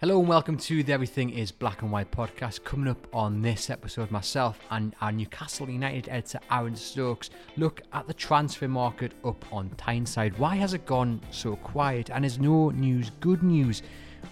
Hello and welcome to the Everything is Black and White podcast. Coming up on this episode, myself and our Newcastle United editor Aaron Stokes look at the transfer market up on Tyneside. Why has it gone so quiet? And is no news good news?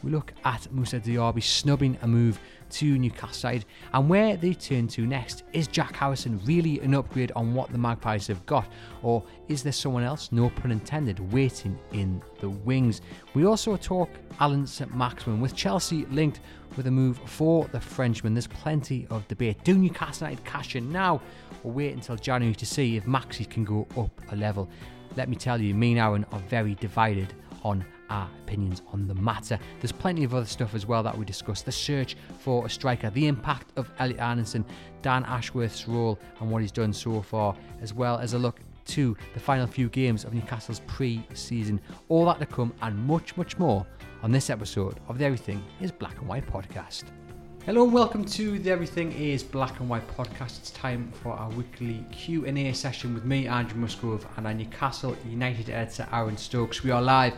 We look at Moussa Diaby snubbing a move to Newcastle and where they turn to next. Is Jack Harrison really an upgrade on what the Magpies have got, or is there someone else, no pun intended, waiting in the wings? We also talk Allan Saint-Maximin with Chelsea linked with a move for the Frenchman. There's plenty of debate. Do Newcastle United cash in now, or wait until January to see if Maxi can go up a level? Let me tell you, me and Aaron are very divided on our opinions on the matter. There's plenty of other stuff as well that we discuss the search for a striker, the impact of Elliot Anderson, Dan Ashworth's role and what he's done so far, as well as a look to the final few games of Newcastle's pre season. All that to come and much, much more on this episode of the Everything is Black and White podcast. Hello and welcome to the Everything is Black and White podcast. It's time for our weekly Q&A session with me, Andrew Musgrove, and our Newcastle United editor, Aaron Stokes. We are live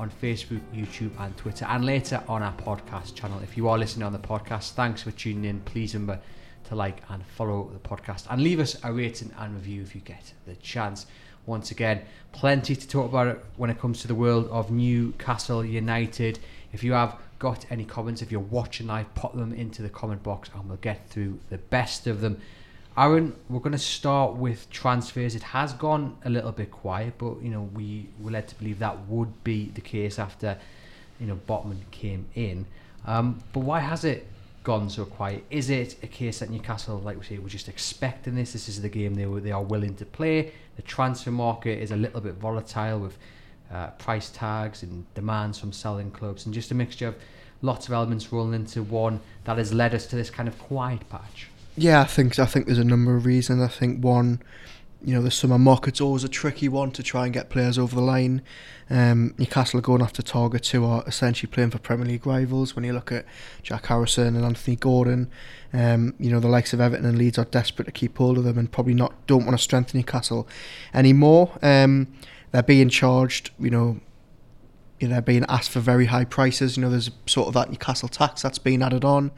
on Facebook, YouTube, and Twitter, and later on our podcast channel. If you are listening on the podcast, thanks for tuning in. Please remember to like and follow the podcast and leave us a rating and review if you get the chance. Once again, plenty to talk about when it comes to the world of Newcastle United. If you have got any comments, if you're watching live, pop them into the comment box and we'll get through the best of them. Aaron, we're going to start with transfers. It has gone a little bit quiet, but you know we were led to believe that would be the case after you know Botman came in. Um, but why has it gone so quiet? Is it a case that Newcastle, like we say, were just expecting this? This is the game they were they are willing to play. The transfer market is a little bit volatile with uh, price tags and demands from selling clubs, and just a mixture of lots of elements rolling into one that has led us to this kind of quiet patch. Yeah, I think I think there's a number of reasons. I think one, you know, the summer market's always a tricky one to try and get players over the line. Um, Newcastle are going after targets who are essentially playing for Premier League rivals. When you look at Jack Harrison and Anthony Gordon, um, you know the likes of Everton and Leeds are desperate to keep hold of them and probably not don't want to strengthen Newcastle anymore. Um, they're being charged, you know, you know, they're being asked for very high prices. You know, there's sort of that Newcastle tax that's being added on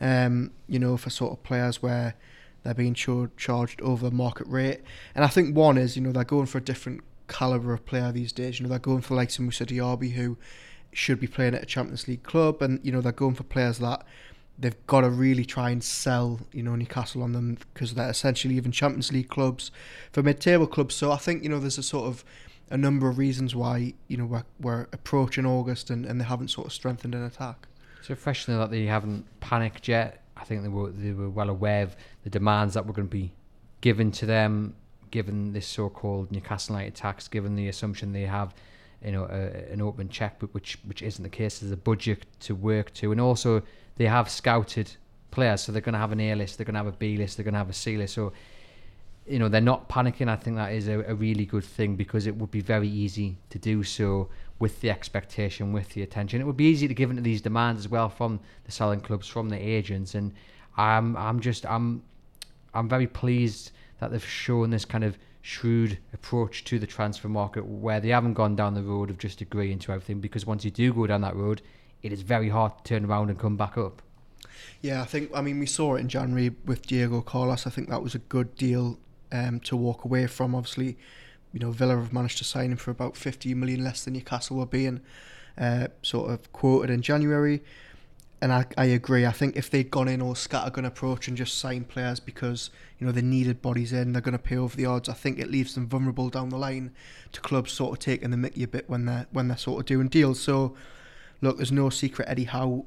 um, you know, for sort of players where they're being char- charged over the market rate. And I think one is, you know, they're going for a different calibre of player these days. You know, they're going for like some Moussa Diaby who should be playing at a Champions League club, and you know, they're going for players that they've got to really try and sell, you know, Newcastle on them because they're essentially even Champions League clubs for mid-table clubs. So I think you know, there's a sort of a number of reasons why you know we're, we're approaching August and, and they haven't sort of strengthened an attack. So refreshing that they haven't panicked yet. I think they were they were well aware of the demands that were going to be given to them, given this so-called Newcastle United tax, given the assumption they have, you know, a, an open checkbook, which which isn't the case. There's a budget to work to, and also they have scouted players, so they're going to have an A list, they're going to have a B list, they're going to have a C list. So you know they're not panicking. I think that is a, a really good thing because it would be very easy to do so with the expectation, with the attention. It would be easy to give into these demands as well from the selling clubs, from the agents, and I'm I'm just I'm I'm very pleased that they've shown this kind of shrewd approach to the transfer market where they haven't gone down the road of just agreeing to everything because once you do go down that road, it is very hard to turn around and come back up. Yeah, I think I mean we saw it in January with Diego Carlos. I think that was a good deal um, to walk away from. Obviously, you know, Villa have managed to sign him for about 50 million less than Newcastle were being uh, sort of quoted in January. And I, I agree. I think if they'd gone in all scattergun approach and just signed players because you know they needed bodies in, they're going to pay over the odds. I think it leaves them vulnerable down the line to clubs sort of taking the mickey a bit when they're when they're sort of doing deals. So, look, there's no secret Eddie Howe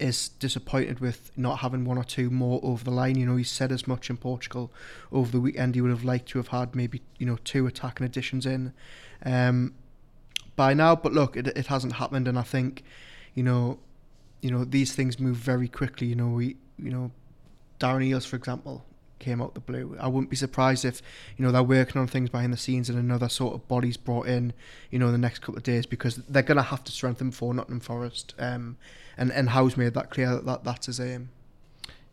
is disappointed with not having one or two more over the line. You know, he said as much in Portugal over the weekend. He would have liked to have had maybe you know two attacking additions in um, by now. But look, it, it hasn't happened, and I think you know, you know these things move very quickly. You know, we you know Darren Eales, for example, came out the blue. I wouldn't be surprised if you know they're working on things behind the scenes and another sort of body's brought in, you know, in the next couple of days because they're going to have to strengthen for Nottingham Forest. Um, and and made that clear that, that that's his aim.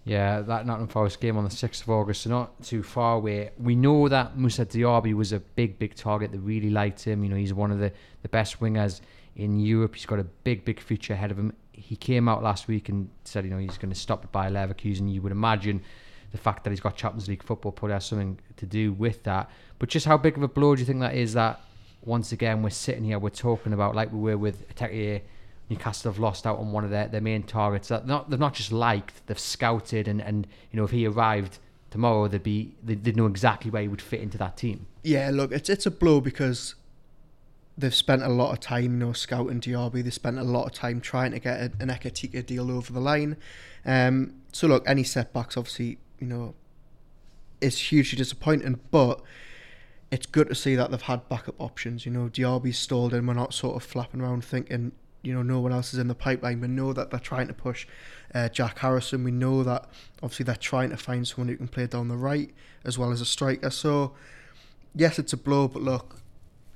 Yeah, that Nottingham Forest game on the 6th of August, so not too far away. We know that Moussa Diaby was a big, big target. They really liked him. You know, he's one of the, the best wingers in Europe. He's got a big, big future ahead of him. he came out last week and said, you know, he's going to stop by Leverkusen. You would imagine the fact that he's got Champions League football probably has something to do with that. But just how big of a blow do you think that is? That once again we're sitting here, we're talking about like we were with Ekitike, Newcastle have lost out on one of their, their main targets. That not they've not just liked, they've scouted, and, and you know if he arrived tomorrow, they'd be they'd know exactly where he would fit into that team. Yeah, look, it's it's a blow because they've spent a lot of time, you know, scouting Diaby. They spent a lot of time trying to get an Ekitike deal over the line. Um, so look, any setbacks, obviously, you know, is hugely disappointing. But it's good to see that they've had backup options. You know, Diaby's stalled and we're not sort of flapping around thinking, you know, no one else is in the pipeline. We know that they're trying to push uh, Jack Harrison. We know that obviously they're trying to find someone who can play down the right as well as a striker. So, yes, it's a blow, but look,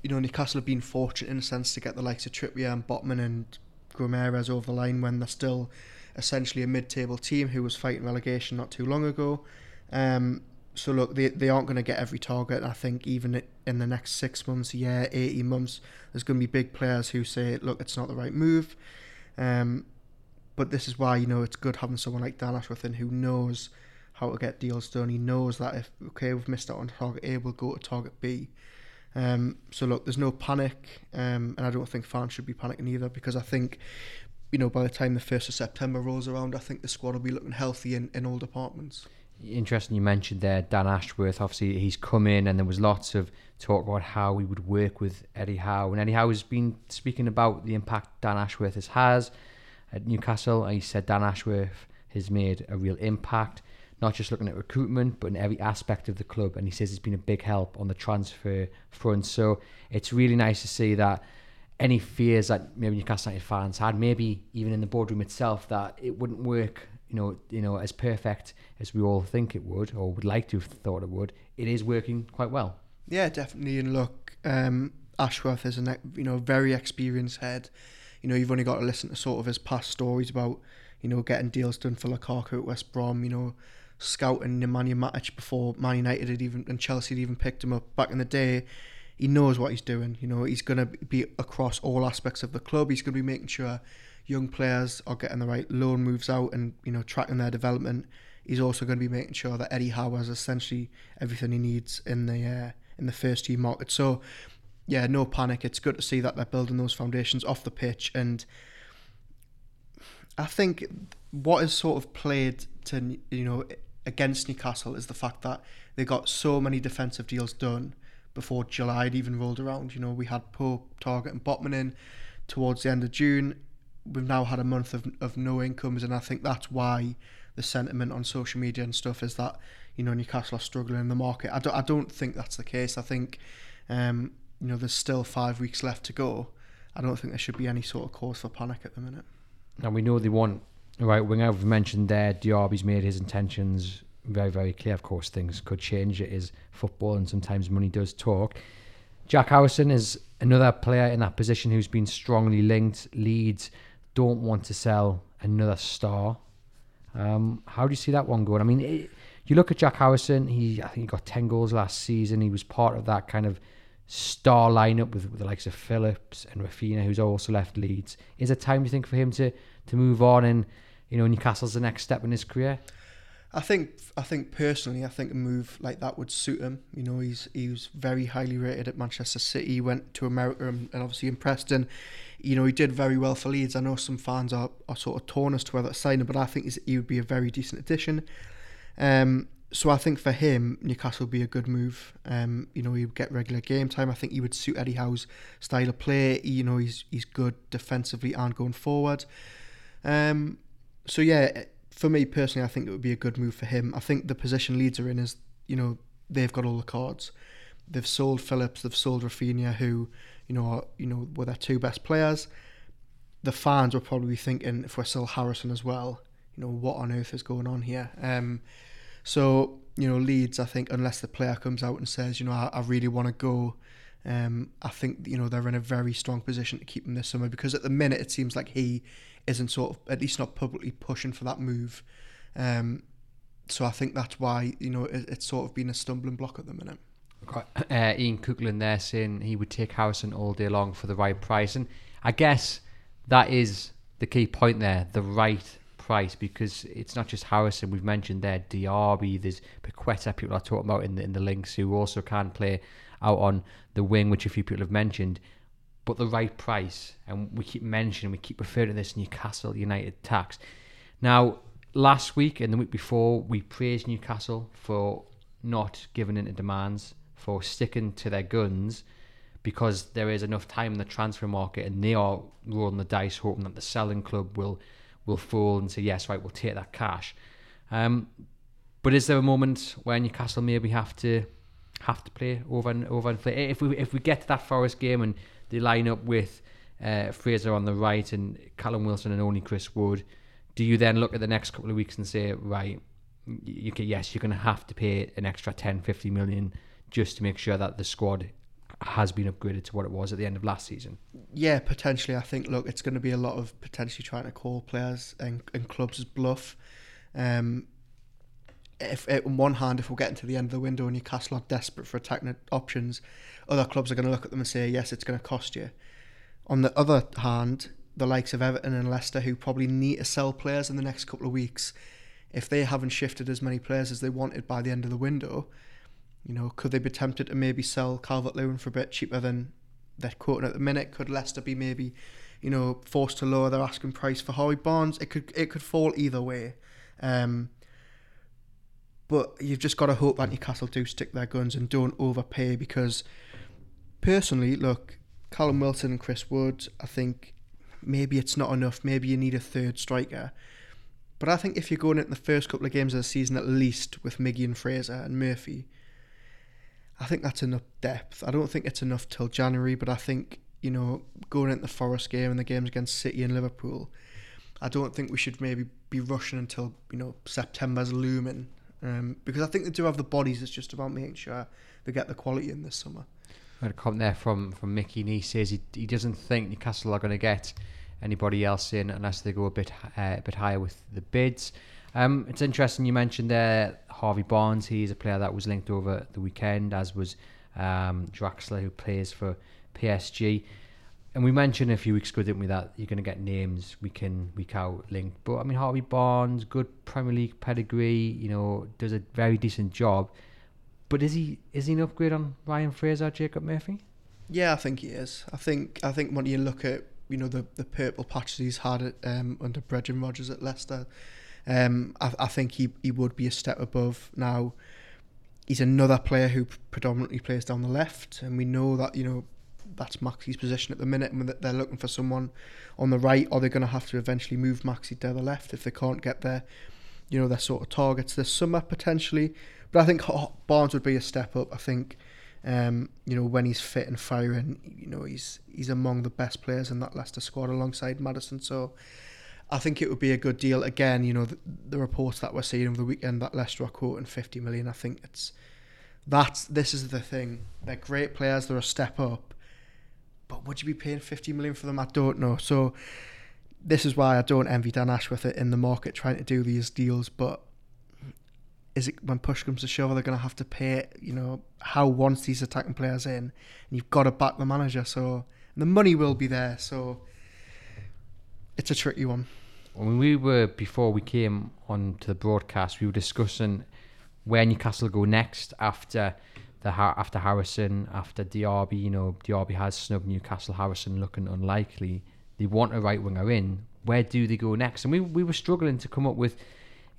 you know, Newcastle have been fortunate in a sense to get the likes of Trippier and Botman and Guimaraes over the line when they're still essentially a mid-table team who was fighting relegation not too long ago. Um, so look, they, they aren't going to get every target. I think even in the next six months, a year, 18 months, there's going to be big players who say, look, it's not the right move. Um, but this is why, you know, it's good having someone like Dan Ashworth in who knows how to get deals done. He knows that if, okay, we've missed out on target A, we'll go to target B. Um, so look, there's no panic, um, and I don't think fans should be panicking either because I think, you know, by the time the first of September rolls around, I think the squad will be looking healthy in, in all departments. Interesting, you mentioned there Dan Ashworth. Obviously, he's come in, and there was lots of talk about how he would work with Eddie Howe, and Eddie Howe has been speaking about the impact Dan Ashworth has has at Newcastle. He said Dan Ashworth has made a real impact not just looking at recruitment, but in every aspect of the club. And he says it's been a big help on the transfer front. So it's really nice to see that any fears that maybe Newcastle United fans had, maybe even in the boardroom itself, that it wouldn't work, you know, you know, as perfect as we all think it would, or would like to have thought it would. It is working quite well. Yeah, definitely. And look, um, Ashworth is a you know very experienced head. You know, you've only got to listen to sort of his past stories about you know getting deals done for Lukaku at West Brom. You know, scouting Nemanja Matic before Man United had even and Chelsea had even picked him up back in the day. He knows what he's doing. You know, he's going to be across all aspects of the club. He's going to be making sure young players are getting the right loan moves out and you know tracking their development. He's also going to be making sure that Eddie Howe has essentially everything he needs in the uh, in the first team market. So yeah, no panic. It's good to see that they're building those foundations off the pitch and. I think what is sort of played to you know against Newcastle is the fact that they got so many defensive deals done before July had even rolled around. You know, we had Pope, Targett, and Botman in towards the end of June. We've now had a month of, of no incomes, and I think that's why the sentiment on social media and stuff is that you know Newcastle are struggling in the market. I don't, I don't think that's the case. I think um, you know there's still five weeks left to go. I don't think there should be any sort of cause for panic at the minute. And we know they want right winger. We've mentioned there, Diaby's made his intentions very, very clear. Of course, things could change. It is football, and sometimes money does talk. Jack Harrison is another player in that position who's been strongly linked. Leeds don't want to sell another star. Um, how do you see that one going? I mean, it, you look at Jack Harrison. He, I think he got ten goals last season. He was part of that kind of star lineup with, with the likes of Phillips and Raphinha, who's also left Leeds. Is it time, do you think, for him to to move on and you know Newcastle's the next step in his career? I think I think personally, I think a move like that would suit him. You know, he's he was very highly rated at Manchester City. He went to America and, and obviously in Preston. You know, he did very well for Leeds. I know some fans are, are sort of torn as to whether to sign him, but I think he would be a very decent addition. Um, so I think for him, Newcastle would be a good move. Um, you know, he would get regular game time. I think he would suit Eddie Howe's style of play. You know, he's he's good defensively and going forward. Um, so yeah, for me personally, I think it would be a good move for him. I think the position Leeds are in is, you know, they've got all the cards. They've sold Phillips, they've sold Raphinha, who, you know, are, you know, were their two best players. The fans were probably thinking if we're still Harrison as well, you know, what on earth is going on here? Um, so you know, Leeds, I think, unless the player comes out and says, you know, I, I really want to go, um, I think you know they're in a very strong position to keep him this summer because at the minute it seems like he isn't sort of at least not publicly pushing for that move. Um, so I think that's why you know it, it's sort of been a stumbling block at the minute. Got uh, Ian Cookland there saying he would take Harrison all day long for the right price, and I guess that is the key point there, the right price, because it's not just Harrison. We've mentioned there Diaby. There's Paqueta. People are talking about in the in the links who also can play out on the wing, which a few people have mentioned. But the right price, and we keep mentioning, we keep referring to this Newcastle United tax. Now, last week and the week before, we praised Newcastle for not giving in to demands, for sticking to their guns, because there is enough time in the transfer market, and they are rolling the dice, hoping that the selling club will will fall and say, yes, right, we'll take that cash. Um, but is there a moment where Newcastle maybe have to have to play over and over and play? If we if we get to that Forest game and they line up with uh, Fraser on the right and Callum Wilson and only Chris Wood, do you then look at the next couple of weeks and say, right, you can, yes, you're going to have to pay an extra 10, 50 million just to make sure that the squad has been upgraded to what it was at the end of last season? Yeah, potentially. I think, look, it's going to be a lot of potentially trying to call players and, and clubs bluff. Um, if on one hand, if we're getting to the end of the window and Newcastle are desperate for attacking options, other clubs are going to look at them and say, yes, it's going to cost you. On the other hand, the likes of Everton and Leicester, who probably need to sell players in the next couple of weeks, if they haven't shifted as many players as they wanted by the end of the window, you know, could they be tempted to maybe sell Calvert Lewin for a bit cheaper than they're quoting at the minute? Could Leicester be maybe, you know, forced to lower their asking price for Harvey Barnes? It could it could fall either way. Um, but you've just got to hope that Newcastle do stick their guns and don't overpay because personally, look, Callum Wilson and Chris Wood, I think maybe it's not enough. Maybe you need a third striker. But I think if you're going into the first couple of games of the season at least with Miggy and Fraser and Murphy, I think that's enough depth. I don't think it's enough till January, but I think, you know, going into the Forest game and the games against City and Liverpool, I don't think we should maybe be rushing until, you know, September's looming. Um, because I think they do have the bodies, it's just about making sure they get the quality in this summer. I had a comment there from, from Mickey, and he says he, he doesn't think Newcastle are going to get anybody else in unless they go a bit uh, a bit higher with the bids. Um, it's interesting you mentioned there Harvey Barnes. He's a player that was linked over the weekend, as was um, Draxler, who plays for PSG. And we mentioned a few weeks ago, didn't we, that you're going to get names we can week out linked. But I mean, Harvey Barnes, good Premier League pedigree, you know, does a very decent job. But is he is he an upgrade on Ryan Fraser, Jacob Murphy? Yeah, I think he is. I think I think when you look at you know the the purple patches he's had at, um, under Brendan Rodgers at Leicester, um, I, I think he he would be a step above now. He's another player who predominantly plays down the left, and we know that you know that's Maxi's position at the minute, and they're looking for someone on the right, or they're going to have to eventually move Maxi to the left if they can't get their, you know, their sort of targets this summer potentially. But I think Barnes would be a step up. I think um, you know, when he's fit and firing, you know, he's he's among the best players in that Leicester squad alongside Maddison. So I think it would be a good deal. Again, you know, the, the reports that we're seeing over the weekend that Leicester are quoting 50 million. I think it's that's this is the thing. They're great players. They're a step up. But would you be paying 50 million for them? I don't know. So this is why I don't envy Dan Ashworth it in the market trying to do these deals. But is it when push comes to shove, they're going to have to pay, you know, Howe wants these attacking players in, and you've got to back the manager. So the money will be there. So it's a tricky one. When we were before we came on to the broadcast, we were discussing where Newcastle go next after the after Harrison, after Diaby. You know, Diaby has snubbed Newcastle. Harrison looking unlikely. They want a right winger in. Where do they go next? And we we were struggling to come up with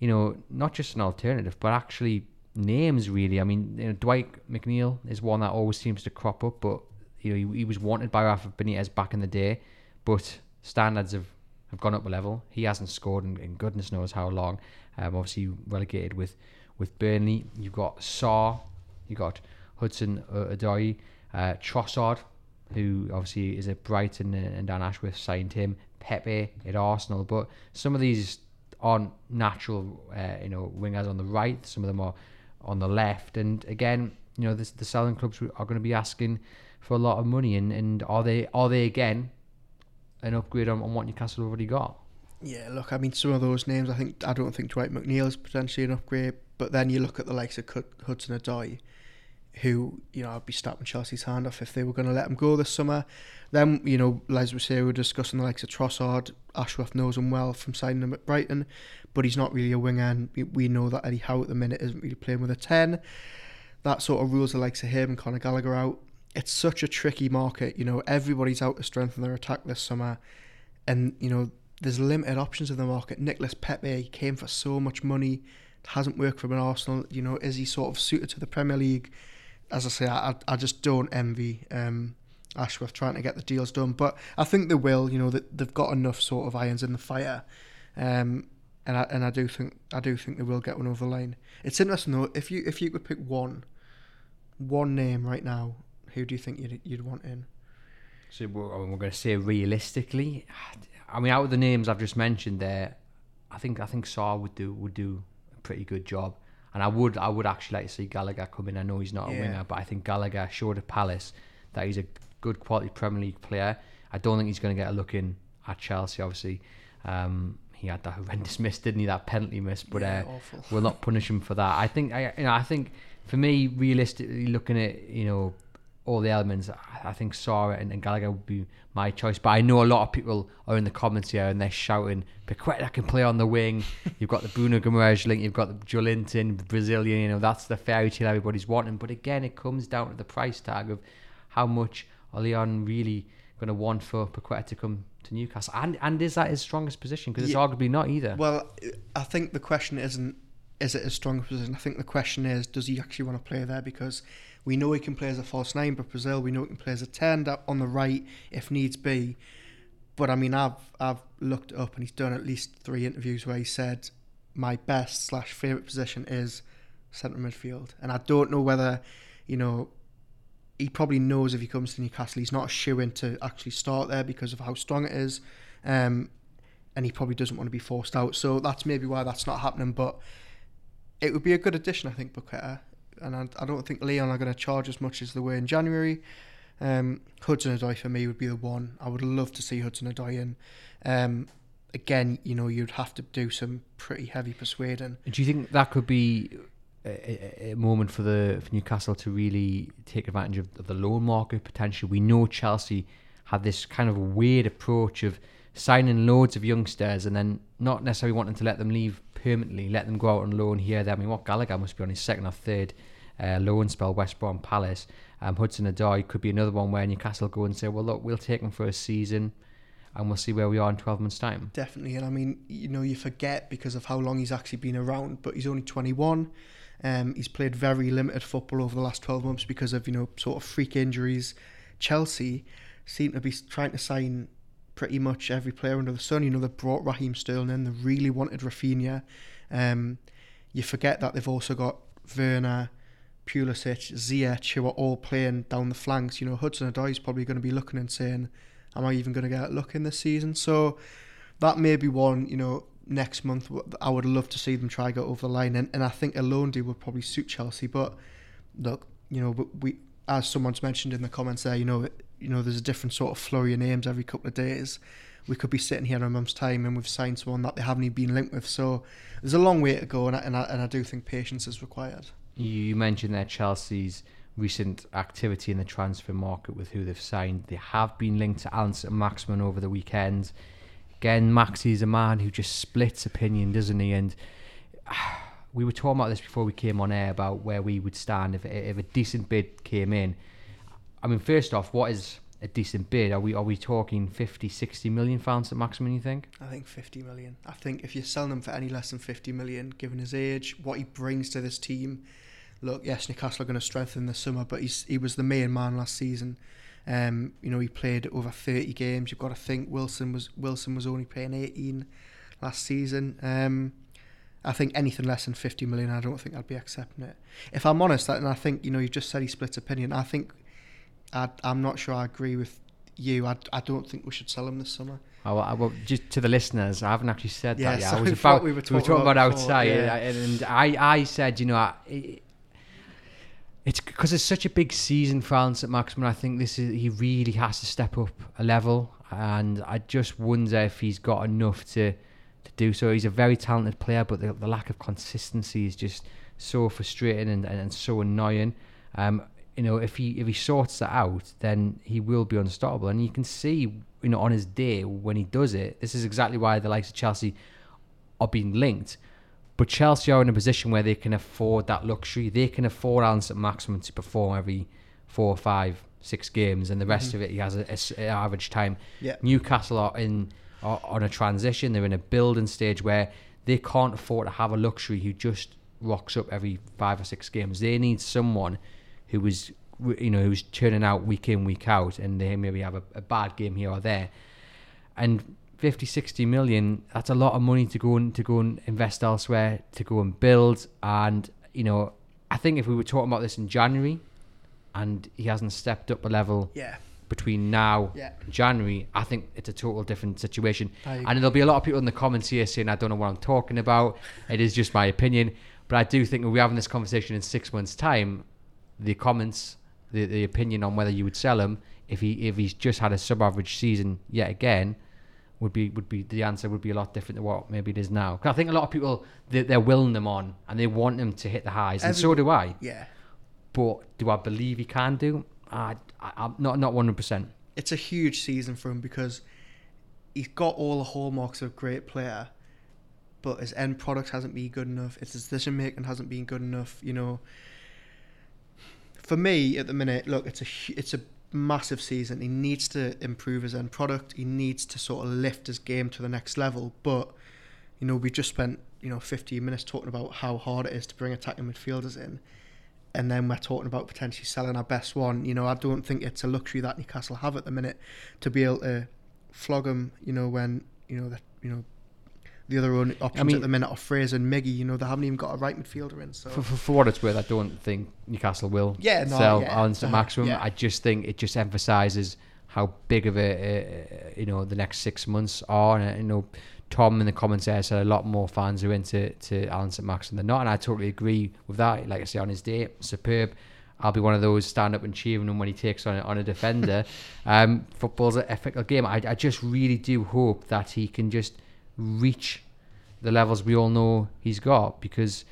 you know, not just an alternative, but actually names really. I mean, you know, Dwight McNeil is one that always seems to crop up, but you know, he, he was wanted by Rafa Benitez back in the day, but standards have, have gone up a level. He hasn't scored in, in goodness knows how long. Um, obviously relegated with with Burnley. You've got Sarr, you've got Hudson Odoi, uh, Trossard, who obviously is at Brighton and Dan Ashworth signed him. Pepe at Arsenal, but some of these aren't natural, uh, you know, wingers on the right. Some of them are on the left. And again, you know, this, the selling clubs are going to be asking for a lot of money. And, and are they are they again an upgrade on, on what Newcastle already got? Yeah, look, I mean, some of those names, I think I don't think Dwight McNeil is potentially an upgrade. But then you look at the likes of Hudson Odoi. Who you know I'd be snapping Chelsea's hand off if they were going to let him go this summer. Then you know, as we say, we are discussing the likes of Trossard. Ashworth knows him well from signing him at Brighton, but he's not really a winger, and we know that Eddie Howe at the minute isn't really playing with a ten. That sort of rules the likes of him and Conor Gallagher out. It's such a tricky market, you know. Everybody's out to strengthen their attack this summer, and you know there's limited options in the market. Nicolas Pepe came for so much money, hasn't worked for an Arsenal. You know, is he sort of suited to the Premier League? As I say, I, I just don't envy um, Ashworth trying to get the deals done, but I think they will. You know, that they've got enough sort of irons in the fire, um, and I and I do think I do think they will get one over the line. It's interesting though. If you if you could pick one, one name right now, who do you think you'd you'd want in? So we're, we're going to say realistically, I mean, out of the names I've just mentioned there, I think I think Sarr would do would do a pretty good job. And I would I would actually like to see Gallagher come in. I know he's not a winger, but I think Gallagher showed at Palace that he's a good quality Premier League player. I don't think he's going to get a look in at Chelsea. Obviously, um, he had that horrendous miss, didn't he? That penalty miss, but yeah, uh, we'll not punish him for that. I think I you know I think for me, realistically looking at you know all the elements, I think Sarr and, and, Gallagher would be my choice. But I know a lot of people are in the comments here and they're shouting, Paqueta can play on the wing. You've got the Bruno Guimaraes link, you've got the Joelinton, Brazilian, you know, that's the fairy tale everybody's wanting. But again, it comes down to the price tag of how much are Lyon really going to want for Paqueta to come to Newcastle? And and is that his strongest position? Because it's yeah. arguably not either. Well, I think the question isn't, is it his strongest position? I think the question is, does he actually want to play there? Because we know he can play as a false nine, but Brazil, we know he can play as a ten on the right if needs be. But I mean, I've I've looked up and he's done at least three interviews where he said my best slash favorite position is centre midfield, and I don't know whether you know he probably knows if he comes to Newcastle, he's not a shoe in to actually start there because of how strong it is, um, and he probably doesn't want to be forced out. So that's maybe why that's not happening. But it would be a good addition, I think, Paqueta and I, I don't think Lyon are going to charge as much as they were in January. Um, Hudson Odoi for me would be the one. I would love to see Hudson Odoi in. Um, again, you know, you'd have to do some pretty heavy persuading. Do you think that could be a, a moment for the for Newcastle to really take advantage of, of the loan market potential? We know Chelsea had this kind of weird approach of signing loads of youngsters and then not necessarily wanting to let them leave permanently, let them go out on loan here. There, I mean, what Gallagher must be on his second or third uh, loan spell, West Brom Palace. Um, Hudson Odoi could be another one where Newcastle go and say, well, look, we'll take him for a season and we'll see where we are in 12 months' time. Definitely. And I mean, you know, you forget because of how long he's actually been around, but he's only 21. Um, he's played very limited football over the last 12 months because of, you know, sort of freak injuries. Chelsea seem to be trying to sign pretty much every player under the sun. You know, they brought Raheem Sterling in, they really wanted Raphinha. Um, you forget that they've also got Werner, Pulisic, Ziyech, who are all playing down the flanks. You know, Hudson Odoi is probably going to be looking and saying, "Am I even going to get a look in this season?" So that may be one. You know, next month I would love to see them try get over the line, and, and I think a loan deal would probably suit Chelsea. But look, you know, we as someone's mentioned in the comments there, you know, you know, there's a different sort of flurry of names every couple of days. We could be sitting here in a month's time and we've signed someone that they haven't even been linked with. So there's a long way to go, and I, and I, and I do think patience is required. You mentioned there Chelsea's recent activity in the transfer market with who they've signed. They have been linked to Allan Maximin over the weekend. Again, Maxi is a man who just splits opinion, doesn't he? And we were talking about this before we came on air about where we would stand if, if a decent bid came in. I mean, first off, what is a decent bid? Are we are we talking 50, 60 million pounds at maximum? You think? I think 50 million. I think if you're selling for any less than 50 million, given his age, what he brings to this team, look, yes, Newcastle are going to strengthen the summer, but he's he was the main man last season. Um, you know, he played over 30 games. You've got to think Wilson was Wilson was only playing 18 last season. Um, I think anything less than 50 million, I don't think I'd be accepting it. If I'm honest, and I think you know, you've just said he splits opinion. I think I, am not sure I agree with you. I, I don't think we should sell him this summer. Oh, well, well, just to the listeners, I haven't actually said yeah, that yet. I was about we were talking, we were talking about, about outside, yeah. and I, I said, you know, I, it's because it's such a big season for Allan Maximin. I think this is he really has to step up a level, and I just wonder if he's got enough to to do so. He's a very talented player, but the, the lack of consistency is just so frustrating and, and, and so annoying. Um, you know, if he if he sorts that out, then he will be unstoppable. And you can see, you know, on his day when he does it, this is exactly why the likes of Chelsea are being linked. But Chelsea are in a position where they can afford that luxury. They can afford Allan Saint-Maximin to perform every four, five, six games, and the rest Mhm. of it he has an average time. Yeah. Newcastle are in are on a transition. They're in a building stage where they can't afford to have a luxury who just rocks up every five or six games. They need someone who is you know who's turning out week in week out, and they maybe have a, a bad game here or there. And 50, 60 million, that's a lot of money to go and to go and invest elsewhere, to go and build. And you know, I think if we were talking about this in January, and he hasn't stepped up a level Yeah. between now Yeah. and January, I think it's a total different situation. And there'll be a lot of people in the comments here saying, I don't know what I'm talking about. It is just my opinion. But I do think we're having this conversation in six months' time, the comments, the, the opinion on whether you would sell him, if he if he's just had a sub average season yet again, would be would be the answer would be a lot different to what maybe it is now. 'Cause I think a lot of people they, they're willing them on and they want him to hit the highs, and so do I. Yeah. But do I believe he can do? I, I I'm not not one hundred percent. It's a huge season for him because he's got all the hallmarks of a great player, but his end product hasn't been good enough. His decision making hasn't been good enough. You know, for me at the minute, look, it's a it's a massive season. He needs to improve his end product. He needs to sort of lift his game to the next level. But you know, we just spent you know 15 minutes talking about how hard it is to bring attacking midfielders in. And then we're talking about potentially selling our best one. You know, I don't think it's a luxury that Newcastle have at the minute to be able to flog him. You know, when you know that you know the other only options mean- at the minute are Fraser and Miggy. You know, they haven't even got a right midfielder in. So For, for, for what it's worth, I don't think Newcastle will Yeah, no, sell yeah, to uh, maximum. yeah. I just think it just emphasises how big of a, a, you know the next six months are. And uh, you know, Tom in the comments there said a lot more fans are into to Allan St Max than they're not, and I totally agree with that. Like I say, on his day, superb. I'll be one of those stand up and cheering him when he takes on a, on a defender. um, football's an fickle game. I, I just really do hope that he can just reach the levels we all know he's got because,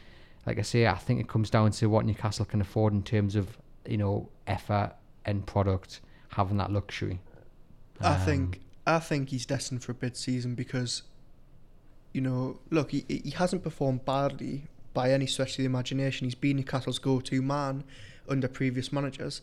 like I say, I think it comes down to what Newcastle can afford in terms of you know effort and product, having that luxury. I Um, think I think he's destined for a bid season because, you know, look, he he hasn't performed badly by any stretch of the imagination. He's been Newcastle's go-to man under previous managers.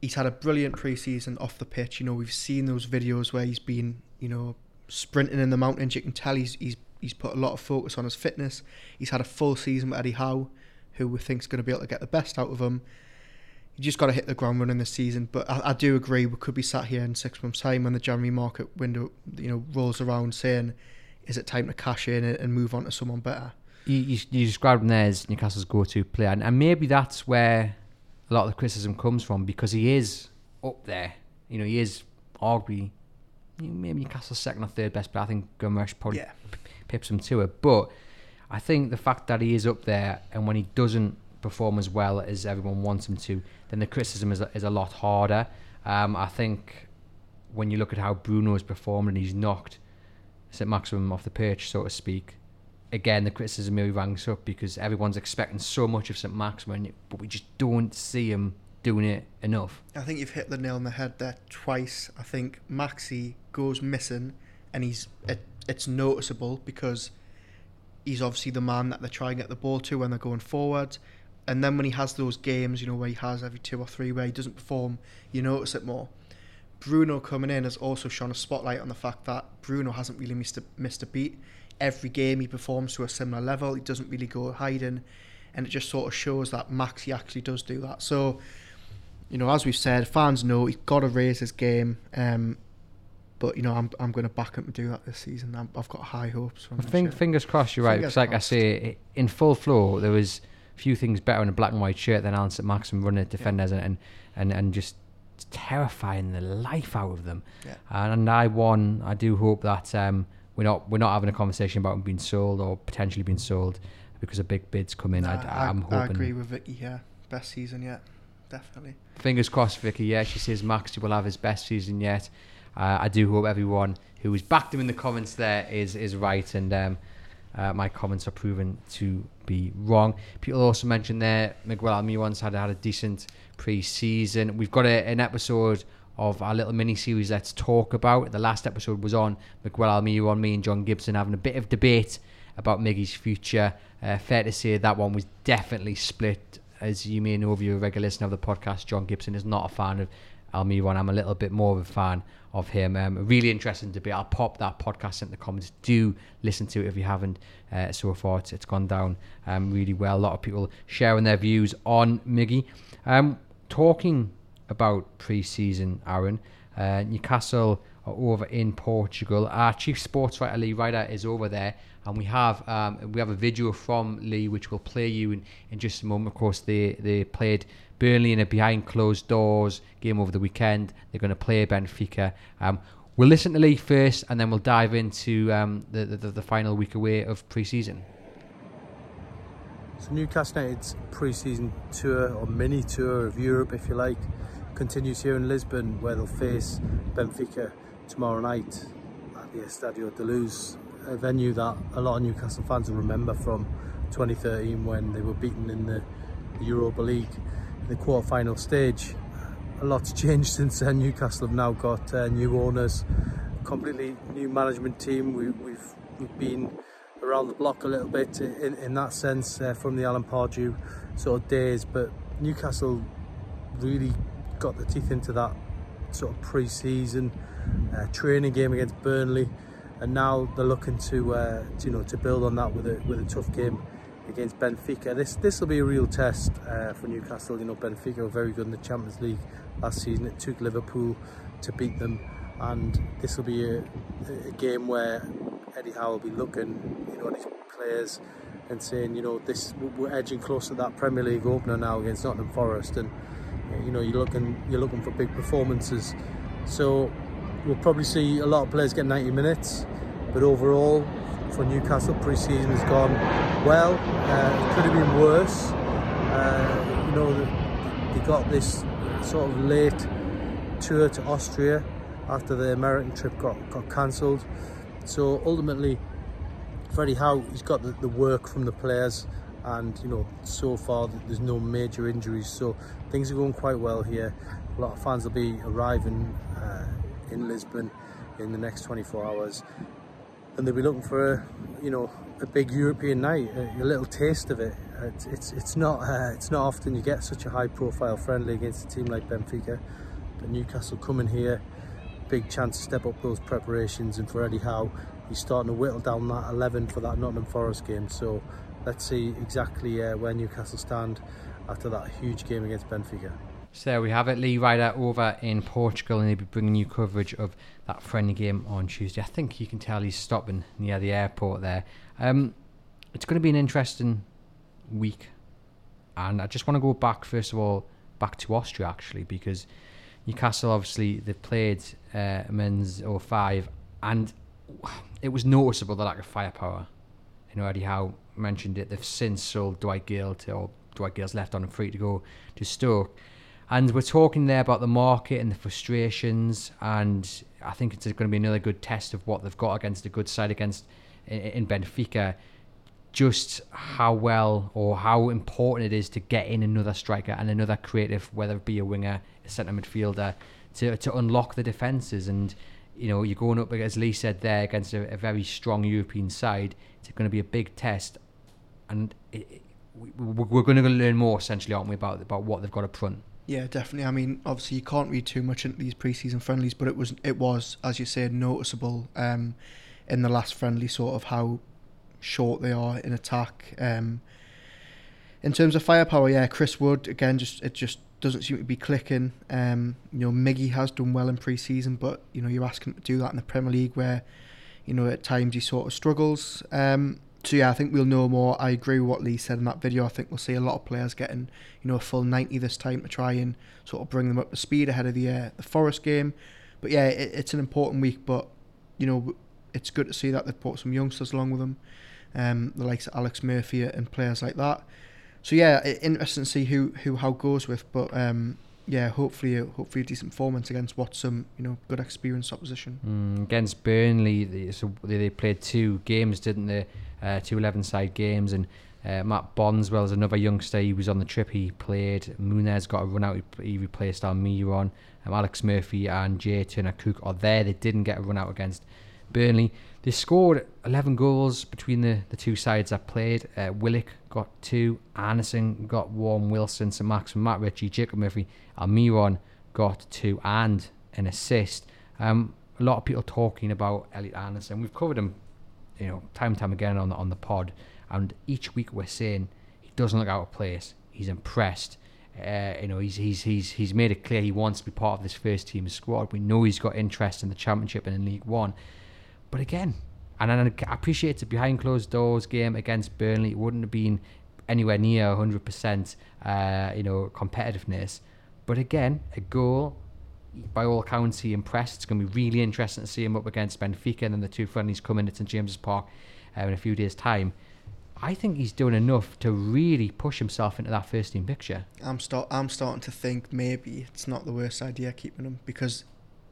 He's had a brilliant pre-season off the pitch. You know, we've seen those videos where he's been, you know, sprinting in the mountains. You can tell he's he's he's put a lot of focus on his fitness. He's had a full season with Eddie Howe, who we think is going to be able to get the best out of him. You just got to hit the ground running this season. But I, I do agree we could be sat here in six months' time when the January market window, you know, rolls around, saying, "Is it time to cash in and- move on to someone better?" you, you, you described him there as Newcastle's go-to player, and, and maybe that's where a lot of the criticism comes from because he is up there. You know, he is arguably maybe Newcastle's second or third best but I think Gomes probably Yeah, pips him to it, but I think the fact that he is up there and when he doesn't perform as well as everyone wants him to, then the criticism is a, is a lot harder. Um, I think when you look at how Bruno has performed and he's knocked St Maximin off the perch, so to speak, again the criticism really ranks up because everyone's expecting so much of St Maximin, but we just don't see him doing it enough. I think you've hit the nail on the head there twice. I think Maxi goes missing, and he's it, it's noticeable because he's obviously the man that they're trying to get the ball to when they're going forward. And then when he has those games, you know, where he has every two or three where he doesn't perform, you notice it more. Bruno coming in has also shone a spotlight on the fact that Bruno hasn't really missed a, missed a beat. Every game he performs to a similar level. He doesn't really go hiding, and it just sort of shows that Maxi actually does do that. So, you know, as we've said, fans know he's got to raise his game. Um, but you know, I'm I'm going to back him to do that this season. I'm, I've got high hopes from I think Sure. fingers crossed you're right Fingers because, like crossed. I say, in full flow there was few things better in a black and white shirt than Allan St Maximin running at defenders and, and and and just terrifying the life out of them. Yeah. And I won. I do hope that um, we're not we're not having a conversation about him being sold or potentially being sold because a big bids come in. Nah, I, I'm hoping. I agree with Vicky here. Best season yet, definitely. Fingers crossed, Vicky. Yeah, she says Max will have his best season yet. Uh, I do hope everyone who has backed him in the comments there is is right, and um, uh, my comments are proven to be wrong. People also mentioned there Miguel Almiron's had had a decent pre-season. We've got a, an episode of our little mini series. Let's talk about. The last episode was on Miguel Almiron, me and John Gibson having a bit of debate about Miggy's future. Uh, fair to say that one was definitely split. As you may know if you're a regular listener of the podcast, John Gibson is not a fan of Almiron. I'm a little bit more of a fan of him. Um, really interesting debate. I'll pop that podcast in the comments. Do listen to it if you haven't uh, so far. It's, it's gone down um, really well. A lot of people sharing their views on Miggy. Um, talking about pre-season, Aaron, uh, Newcastle are over in Portugal. Our chief sports writer Lee Ryder is over there, and we have um, we have a video from Lee which we'll play you in, in just a moment. Of course, they they played Burnley in a behind closed doors game over the weekend. They're going to play Benfica. Um, we'll listen to Lee first, and then we'll dive into um, the, the, the final week away of pre-season. So Newcastle United's pre-season tour or mini tour of Europe, if you like, continues here in Lisbon, where they'll face Benfica tomorrow night at the Estadio de Luz, a venue that a lot of Newcastle fans will remember from 2013 when they were beaten in the Europa League the quarter-final stage. A lot's changed since then. Newcastle have now got uh, new owners, completely new management team. We, we've we've been around the block a little bit in, in that sense uh, from the Alan Pardew sort of days, but Newcastle really got the teeth into that sort of pre-season uh, training game against Burnley, and now they're looking to, uh, to, you know to build on that with a with a tough game against Benfica. This this will be a real test uh, for Newcastle. You know, Benfica were very good in the Champions League last season. It took Liverpool to beat them, and this will be a, a game where Eddie Howe will be looking, you know, at his players and saying, you know, this we're edging close to that Premier League opener now against Nottingham Forest, and you know, you're looking you're looking for big performances. So we'll probably see a lot of players get 90 minutes, but overall for Newcastle pre-season has gone well. Uh, it could have been worse. Uh, you know, they got this sort of late tour to Austria after the American trip got, got cancelled. So ultimately, Freddie Howe, he's got the, the work from the players and you know so far there's no major injuries so things are going quite well here a lot of fans will be arriving uh, in Lisbon in the next 24 hours and they'll be looking for a, you know, a big European night, a, a little taste of it. It's it's, it's not uh, it's not often you get such a high-profile friendly against a team like Benfica, but Newcastle coming here, big chance to step up those preparations. And for Eddie Howe, he's starting to whittle down that 11 for that Nottingham Forest game. So let's see exactly uh, where Newcastle stand after that huge game against Benfica. So there we have it. Lee Ryder over in Portugal, and he'll be bringing you coverage of that friendly game on Tuesday. I think you can tell he's stopping near the airport there. Um, it's going to be an interesting week, and I just want to go back first of all back to Austria actually because Newcastle obviously they played uh, Mainz 05 and it was noticeable the lack of firepower. You know, Eddie Howe mentioned it. They've since sold Dwight Gayle to, or Dwight Gayle's left on a free to go to Stoke. And we're talking there about the market and the frustrations, and I think it's going to be another good test of what they've got against a good side against in Benfica. Just how well or how important it is to get in another striker and another creative, whether it be a winger, a centre midfielder, to to unlock the defences. And you know, you're going up as Lee said there against a, a very strong European side. It's going to be a big test, and it, it, we, we're going to learn more essentially, aren't we, about about what they've got up front. Yeah, definitely. I mean, obviously you can't read too much into these preseason friendlies, but it was it was, as you said, noticeable um, in the last friendly, sort of how short they are in attack. Um, in terms of firepower, yeah, Chris Wood again, just it just doesn't seem to be clicking. Um, you know, Miggy has done well in preseason, but you know you're asking him to do that in the Premier League, where you know at times he sort of struggles. Um, so yeah, I think we'll know more. I agree with what Lee said in that video. I think we'll see a lot of players getting, you know, a full 90 this time to try and sort of bring them up to speed ahead of the uh, the Forest game. But yeah, it, it's an important week. But you know, it's good to see that they've brought some youngsters along with them, um, the likes of Alex Murphy and players like that. So yeah, interesting to see who who how goes with. But um, yeah, hopefully, a, hopefully a decent performance against what's some you know good experienced opposition. Mm, against Burnley, they, so they, played two games, didn't they? Uh, two 11 side games, and uh, Matt Bondswell is another youngster. He was on the trip. He played. Muniz got a run out. He, he replaced Almiron. Um, Alex Murphy and Jay Turner Cooke are there. They didn't get a run out against Burnley. They scored 11 goals between the, the two sides that played. Uh, Willock got two. Anderson got one. Wilson, St. Max, Matt Ritchie, Jacob Murphy, Almiron got two and an assist. Um, a lot of people talking about Elliot Anderson. We've covered him, you know, time and time again on the on the pod, and each week we're saying he doesn't look out of place. He's impressed. Uh, you know, he's he's he's he's made it clear he wants to be part of this first team squad. We know he's got interest in the championship and in League One. But again, and I appreciate it's a behind closed doors game against Burnley. It wouldn't have been anywhere near 100%, uh, you know, competitiveness. But again, a goal, by all accounts, he impressed. It's going to be really interesting to see him up against Benfica and then the two friendlies coming at St James's Park uh, in a few days' time. I think he's doing enough to really push himself into that first team picture. I'm start. I'm starting to think maybe it's not the worst idea keeping him because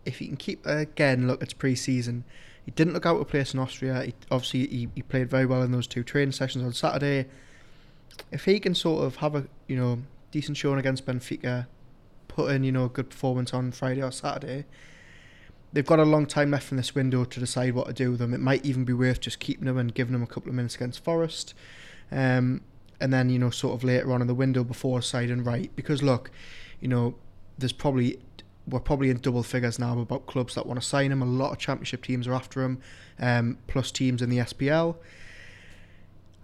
if he can keep again, look, it's pre-season he didn't look out of place in Austria. He, obviously, he, he played very well in those two training sessions on Saturday. If he can sort of have a you know decent showing against Benfica, put in you know a good performance on Friday or Saturday, they've got a long time left in this window to decide what to do with them. It might even be worth just keeping them and giving them a couple of minutes against Forest, um, and then you know sort of later on in the window before and right because look, you know there's probably we're probably in double figures now about clubs that want to sign him. A lot of championship teams are after him, um, plus teams in the SPL.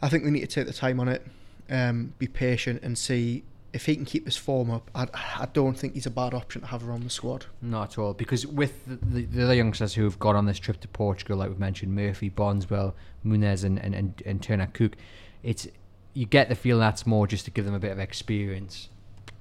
I think they need to take the time on it, um, be patient, and see if he can keep his form up. I, I don't think he's a bad option to have around the squad. Not at all, because with the, the, the other youngsters who have gone on this trip to Portugal, like we've mentioned, Murphy, Bondswell, Muniz, and, and, and, and Turner Cooke, it's you get the feel that's more just to give them a bit of experience.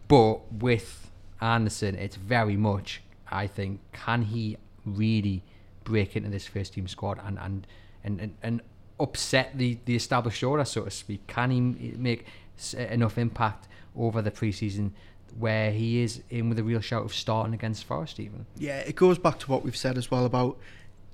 But with Anderson, it's very much, I think, can he really break into this first team squad and and and, and, and upset the, the established order, so to speak? Can he make enough impact over the preseason where he is in with a real shout of starting against Forest even? Yeah, it goes back to what we've said as well about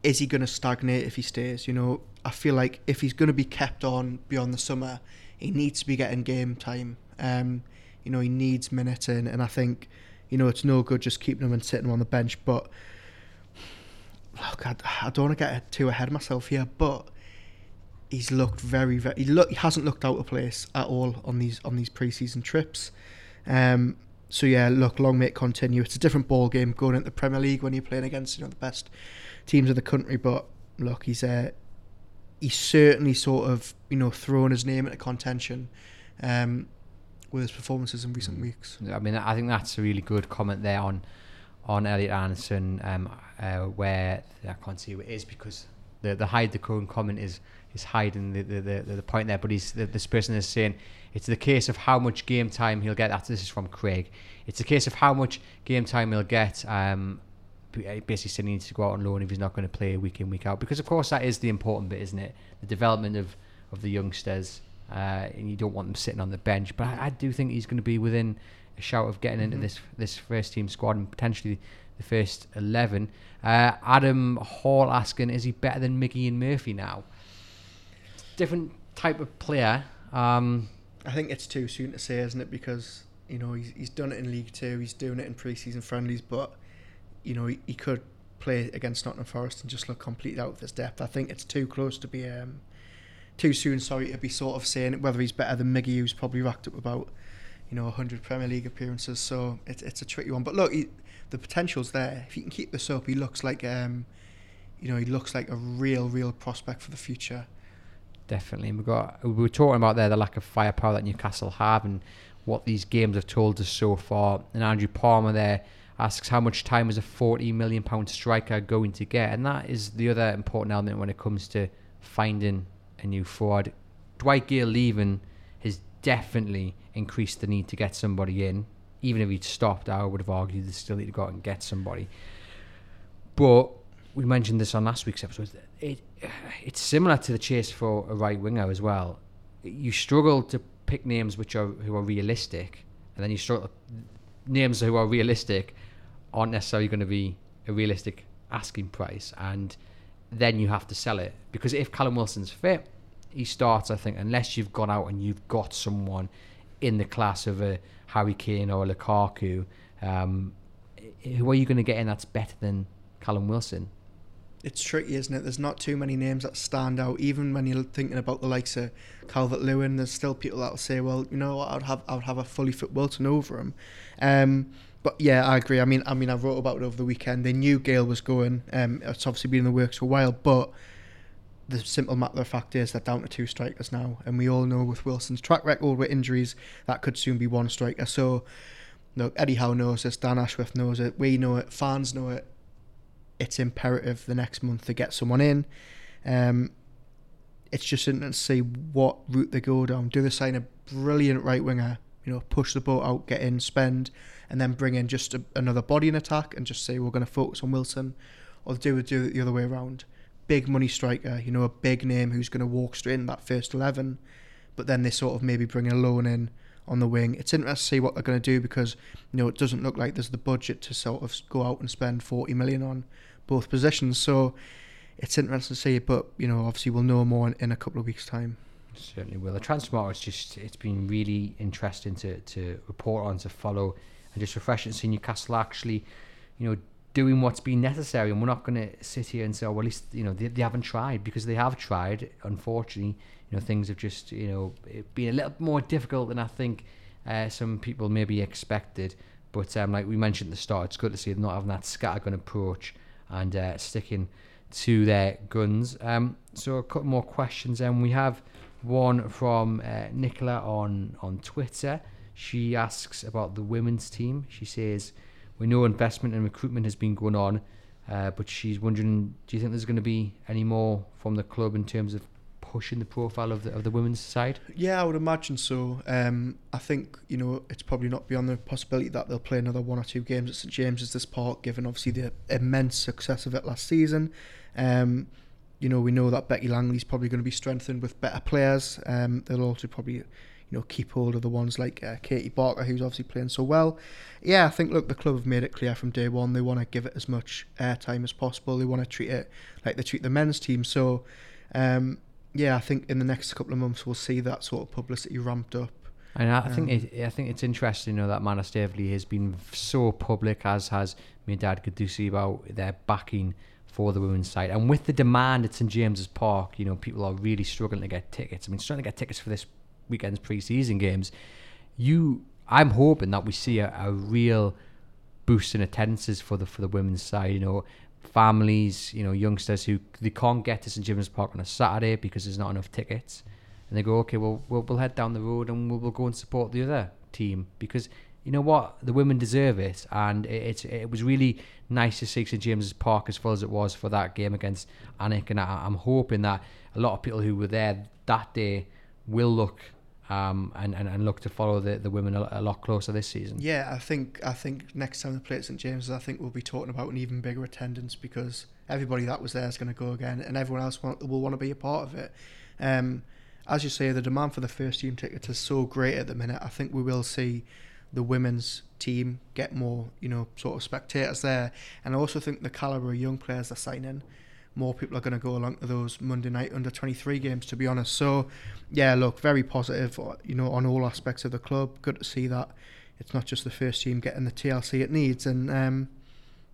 is he going to stagnate if he stays? You know, I feel like if he's going to be kept on beyond the summer, he needs to be getting game time. Um, you know, he needs minutes in, and I think you know, it's no good just keeping him and sitting him on the bench. But look, I, I don't want to get too ahead of myself here, but he's looked very, very. He look, he hasn't looked out of place at all on these on these preseason trips. Um, so yeah, look, long may it continue. It's a different ball game going into the Premier League when you're playing against you know the best teams of the country. But look, he's uh, he's certainly sort of you know thrown his name into contention. Um, with his performances in recent mm. weeks. I mean, I think that's a really good comment there on on Elliot Anderson, um, uh, where I can't see who it is because the the hide the cone comment is is hiding the the, the, the point there. But he's the, this person is saying it's the case of how much game time he'll get. That this is from Craig. It's a case of how much game time he'll get. Um, basically saying he needs to go out on loan if he's not going to play week in week out because of course that is the important bit, isn't it? The development of of the youngsters uh, and you don't want them sitting on the bench. But I, I do think he's going to be within a shout of getting mm-hmm. into this this first team squad and potentially the first eleven. Uh, Adam Hall asking, is he better than Miggy and Murphy now? Different type of player. Um, I think it's too soon to say, isn't it? Because you know he's he's done it in League Two, he's doing it in pre-season friendlies, but you know he, he could play against Nottingham Forest and just look completely out of his depth. I think it's too close to be um, too soon, sorry, to be sort of saying whether he's better than Miggy, who's probably racked up about, you know, 100 Premier League appearances. So it's it's a tricky one. But look, he, the potential's there. If he can keep this up, he looks like, um, you know, he looks like a real, real prospect for the future. Definitely. We got we were talking about there the lack of firepower that Newcastle have and what these games have told us so far. And Andrew Palmer there asks how much time is a 40 million pound striker going to get, and that is the other important element when it comes to finding a new forward. Dwight Gayle leaving has definitely increased the need to get somebody in. Even if he'd stopped, I would have argued they still need to go out and get somebody. But we mentioned this on last week's episode. It it's similar to the chase for a right winger as well. You struggle to pick names which are who are realistic, and then you struggle names who are realistic aren't necessarily going to be a realistic asking price, and then you have to sell it because if Callum Wilson's fit, he starts. I think unless you've gone out and you've got someone in the class of a Harry Kane or a Lukaku, um, who are you going to get in that's better than Callum Wilson? It's tricky, isn't it? There's not too many names that stand out. Even when you're thinking about the likes of Calvert Lewin, there's still people that will say, "Well, you know, I'd have I'd have a fully fit Wilson over him." Um, but yeah, I agree. I mean, I mean, I wrote about it over the weekend. They knew Gayle was going. Um, it's obviously been in the works for a while, but the simple matter of fact is they're down to two strikers now, and we all know with Wilson's track record with injuries, that could soon be one striker. So, look, Eddie Howe knows this, Dan Ashworth knows it, we know it, fans know it. It's imperative the next month to get someone in. Um, it's just interesting to see what route they go down. Do they sign a brilliant right winger? You know, push the boat out, get in, spend, and then bring in just a, another body in attack and just say we're going to focus on Wilson, or do we do it the other way around? Big money striker, you know, a big name who's going to walk straight in that first eleven, but then they sort of maybe bring a loan in on the wing. It's interesting to see what they're going to do because you know it doesn't look like there's the budget to sort of go out and spend 40 million on both positions. So it's interesting to see, but you know, obviously we'll know more in, in a couple of weeks' time. Certainly will. The transfer market is just it's been really interesting to, to report on, to follow, and just refreshing to see Newcastle actually, you know, doing what's been necessary. And we're not going to sit here and say, oh, well, at least you know they, they haven't tried because they have tried. Unfortunately, you know things have just you know been a little more difficult than I think uh, some people maybe expected. But um, like we mentioned at the start, it's good to see them not having that scattergun approach and uh, sticking to their guns. Um, so a couple more questions, and we have one from uh, Nicola on on Twitter. She asks about the women's team. She says, "We know investment and recruitment has been going on, uh, but she's wondering, do you think there's going to be any more from the club in terms of pushing the profile of the of the women's side?" Yeah, I would imagine so. Um, I think you know it's probably not beyond the possibility that they'll play another one or two games at St James's this park, given obviously the immense success of it last season. Um, you know, we know that Becky Langley's probably going to be strengthened with better players. Um, they'll also probably, you know, keep hold of the ones like uh, Katie Barker, who's obviously playing so well. Yeah, I think look, the club have made it clear from day one they want to give it as much airtime as possible. They want to treat it like they treat the men's team. So, um, yeah, I think in the next couple of months we'll see that sort of publicity ramped up. And I, I think it, I think it's interesting, you know, that Amanda Staveley has been so public, as has Mehrdad Ghodoussi, about their backing for the women's side. And with the demand at St James's Park, you know, people are really struggling to get tickets. I mean, struggling to get tickets for this weekend's pre-season games. You, I'm hoping that we see a, a real boost in attendances for the for the women's side. You know, families, you know, youngsters who they can't get to St James's Park on a Saturday because there's not enough tickets, and they go, okay, well, we'll, we'll head down the road and we'll, we'll go and support the other team because you know what? The women deserve it, and it, it, it was really nice to see St James's Park as full as it was for that game against Alnwick, and I, am hoping that a lot of people who were there that day will look um, and, and, and look to follow the, the women a, a, lot closer this season. Yeah, I think I think next time they play at St James's, I think we'll be talking about an even bigger attendance because everybody that was there is going to go again, and everyone else want, will want to be a part of it. Um, as you say, the demand for the first team tickets is so great at the minute. I think we will see the women's team get more, you know, sort of spectators there. And I also think the calibre of young players they're signing, more people are going to go along to those Monday night under 23 games, to be honest. So, yeah, look, very positive, uh, you know, on all aspects of the club. Good to see that it's not just the first team getting the TLC it needs. And, um,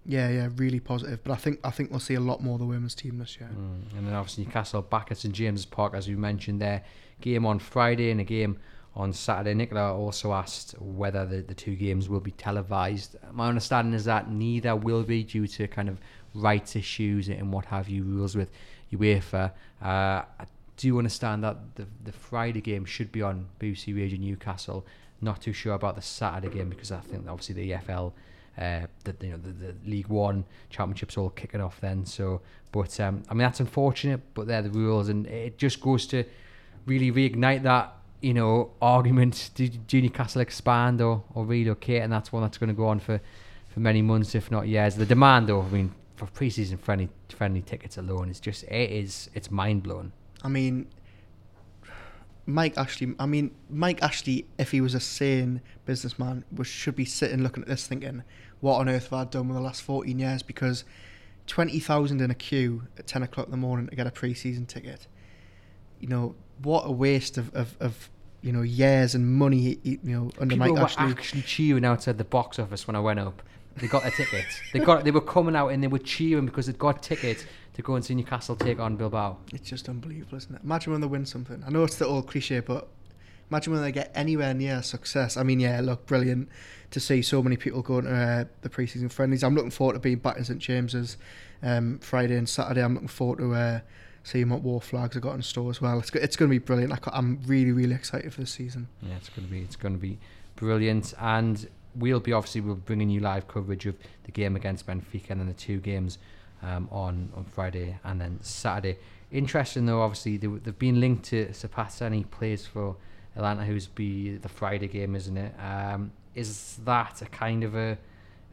yeah, yeah, really positive. But I think I think we'll see a lot more of the women's team this year. Mm. And then obviously Newcastle back at St Park, as we mentioned there. Game on Friday and a game on Saturday. Nicola also asked whether the, the two games will be televised. My understanding is that neither will be due to kind of rights issues and what have you, rules with UEFA. Uh, I do understand that the, the Friday game should be on BBC Radio Newcastle. Not too sure about the Saturday game because I think obviously the EFL. Uh, the, you know the, the League One championships all kicking off then. So, but um, I mean that's unfortunate, but they're the rules, and it just goes to really reignite that you know, argument, did, did Newcastle expand or, or relocate? And that's one that's going to go on for, for many months, if not years. The demand, though, I mean, for pre-season friendly friendly tickets alone is just it is it's mind blowing. I mean, Mike Ashley. I mean, Mike Ashley, if he was a sane businessman, was should be sitting looking at this, thinking, "What on earth have I done with the last fourteen years?" Because twenty thousand in a queue at ten o'clock in the morning to get a pre-season ticket. You know what a waste of, of, of you know years and money. You know under People Mike were Ashley. actually cheering outside the box office when I went up. They got a ticket. They got. They were coming out and they were cheering because they'd got tickets to go and see Newcastle take on Bilbao. It's just unbelievable, isn't it? Imagine when they win something. I know it's the old cliche, but imagine when they get anywhere near success. I mean, yeah, look, brilliant to see so many people going to uh, the preseason friendlies. I'm looking forward to being back in St James's um, Friday and Saturday. I'm looking forward to uh, seeing what war flags I got in store as well. It's go- it's going to be brilliant. I I'm really really excited for the season. Yeah, it's going to be it's going to be brilliant, and we'll be obviously we're bringing you live coverage of the game against Benfica and then the two games um, on on Friday and then Saturday. Interesting though, obviously they, they've been linked to Sapasani plays for Atalanta, who's be the Friday game, isn't it? Um, is that a kind of a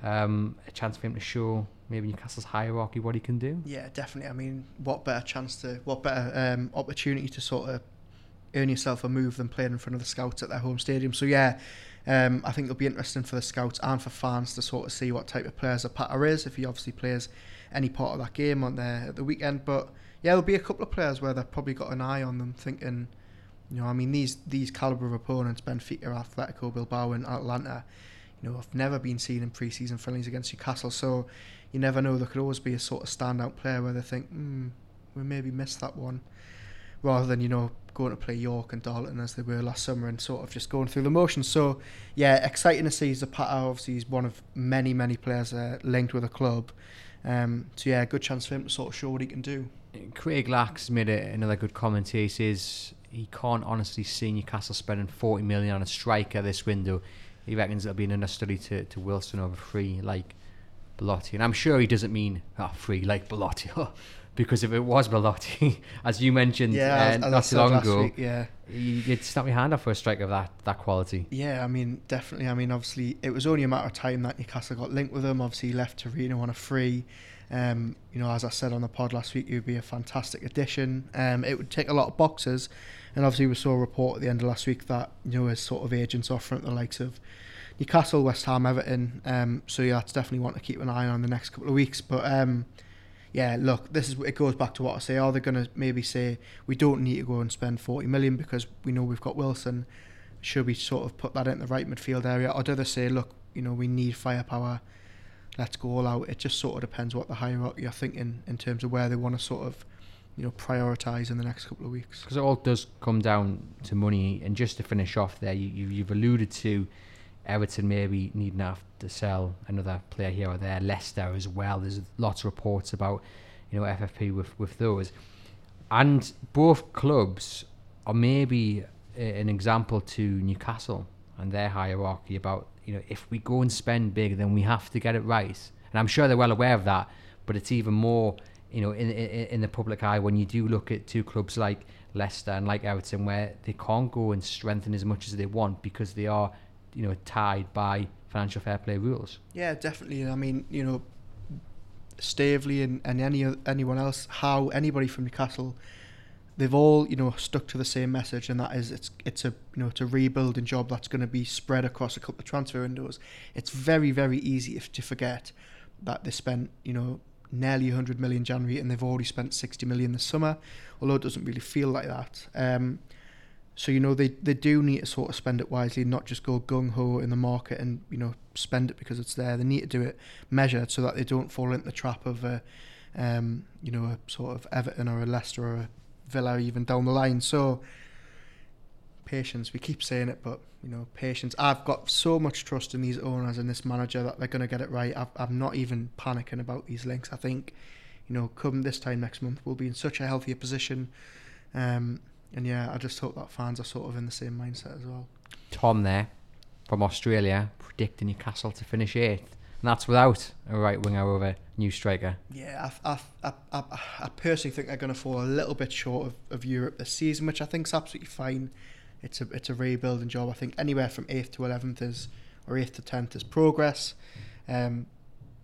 um, a chance for him to show maybe Newcastle's hierarchy what he can do? Yeah, definitely. I mean, what better chance to, what better um, opportunity to sort of earn yourself a move than playing in front of the scouts at their home stadium. So yeah, um, I think it'll be interesting for the scouts and for fans to sort of see what type of players Zapata is if he obviously plays any part of that game on there at the weekend. But yeah, there'll be a couple of players where they've probably got an eye on them, thinking, you know, I mean these these caliber of opponents, Benfica, Atletico Bilbao, and Atalanta, you know, have never been seen in pre-season friendlies against Newcastle. So you never know. There could always be a sort of standout player where they think, hmm, we maybe missed that one, rather than you know going to play York and Darlington as they were last summer and sort of just going through the motions. So yeah, exciting to see Zapata. Obviously, he's one of many many players uh, linked with a club. Um, so yeah, good chance for him to sort of show what he can do. Craig Lax made another good comment here. He says he can't honestly see Newcastle spending 40 million on a striker this window. He reckons it'll be an understudy to, to Wilson over free like Belotti. And I'm sure he doesn't mean oh, free like Belotti. because if it was Belotti, as you mentioned Yeah, uh, not too long ago, week, yeah. you'd snap your hand off for a strike of that, that quality. Yeah, I mean, definitely. I mean, obviously, it was only a matter of time that Newcastle got linked with him. Obviously, he left Torino on a free. Um, you know, as I said on the pod last week, he would be a fantastic addition. Um, it would take a lot of boxes, and obviously, we saw a report at the end of last week that you know his sort of agents offering the likes of Newcastle, West Ham, Everton. Um, so yeah, that's definitely one to keep an eye on the next couple of weeks. But um, yeah, look, this is it goes back to what I say. Are they going to maybe say we don't need to go and spend forty million because we know we've got Wilson? Should we sort of put that in the right midfield area, or do they say, look, you know, we need firepower? Let's go all out. It just sort of depends what the hierarchy are thinking in terms of where they want to sort of, you know, prioritise in the next couple of weeks. Because it all does come down to money. And just to finish off there, you, you, you've alluded to Everton maybe needing to have to sell another player here or there. Leicester as well. There's lots of reports about, you know, FFP with, with those. And both clubs are maybe an example to Newcastle and their hierarchy about, you know, if we go and spend big, then we have to get it right. And I'm sure they're well aware of that, but it's even more, you know, in, in, in the public eye when you do look at two clubs like Leicester and like Everton where they can't go and strengthen as much as they want because they are, you know, tied by financial fair play rules. Yeah, definitely. I mean, you know, Staveley and, and any anyone else, how anybody from Newcastle, they've all you know stuck to the same message, and that is it's it's a you know it's a rebuilding job that's going to be spread across a couple of transfer windows. It's very very easy if to forget that they spent you know nearly 100 million January and they've already spent 60 million this summer, although it doesn't really feel like that. Um, so you know they, they do need to sort of spend it wisely, not just go gung ho in the market and you know spend it because it's there. They need to do it measured so that they don't fall into the trap of a, um, you know, a sort of Everton or a Leicester or a Villa even down the line. So patience. We keep saying it, but you know, patience. I've got so much trust in these owners and this manager that they're going to get it right. I've, I'm not even panicking about these links. I think, you know, come this time next month, we'll be in such a healthier position. Um, and yeah, I just hope that fans are sort of in the same mindset as well. Tom there from Australia predicting Newcastle to finish eighth. And that's without a right winger or a new striker. Yeah, I, I, I, I, I personally think they're going to fall a little bit short of, of Europe this season, which I think is absolutely fine. It's a it's a rebuilding job. I think anywhere from eighth to eleventh is or eighth to tenth is progress, um,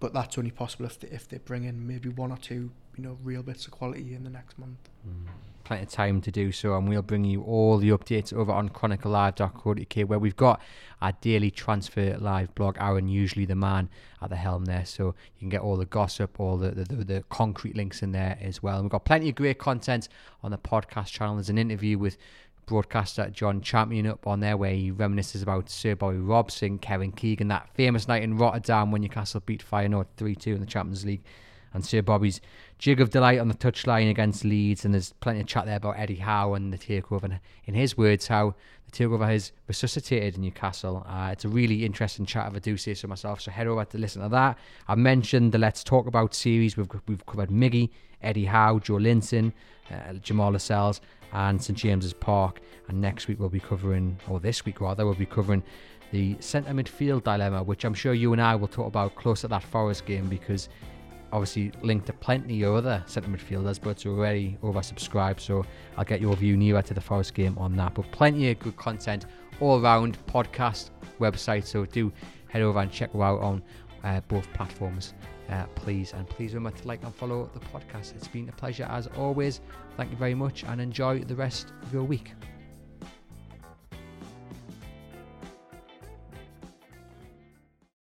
but that's only possible if they, if they bring in maybe one or two you know real bits of quality in the next month. Mm. Plenty of time to do so, and we'll bring you all the updates over on chroniclelive.co.uk where we've got our daily transfer live blog. Aaron, usually the man at the helm there, so you can get all the gossip, all the, the, the, the concrete links in there as well. And we've got plenty of great content on the podcast channel. There's an interview with broadcaster John Champion up on there where he reminisces about Sir Bobby Robson, Kevin Keegan, that famous night in Rotterdam when Newcastle beat Feyenoord 3 2 in the Champions League. And Sir Bobby's jig of delight on the touchline against Leeds. And there's plenty of chat there about Eddie Howe and the takeover. And in his words, how the takeover has resuscitated Newcastle. Uh, it's a really interesting chat, if I do say so myself. So head over to listen to that. I mentioned the Let's Talk About series. We've, we've covered Miggy, Eddie Howe, Joelinton, uh, Jamal Lascelles and St James's Park. And next week we'll be covering, or this week rather, we'll be covering the centre midfield dilemma, which I'm sure you and I will talk about close at that Forest game because obviously linked to plenty of other centre midfielders, but it's already oversubscribed. So I'll get your view nearer to the Forest game on that. But plenty of good content all around podcast website. So do head over and check out on uh, both platforms uh, please. And please remember to like and follow the podcast. It's been a pleasure as always. Thank you very much and enjoy the rest of your week.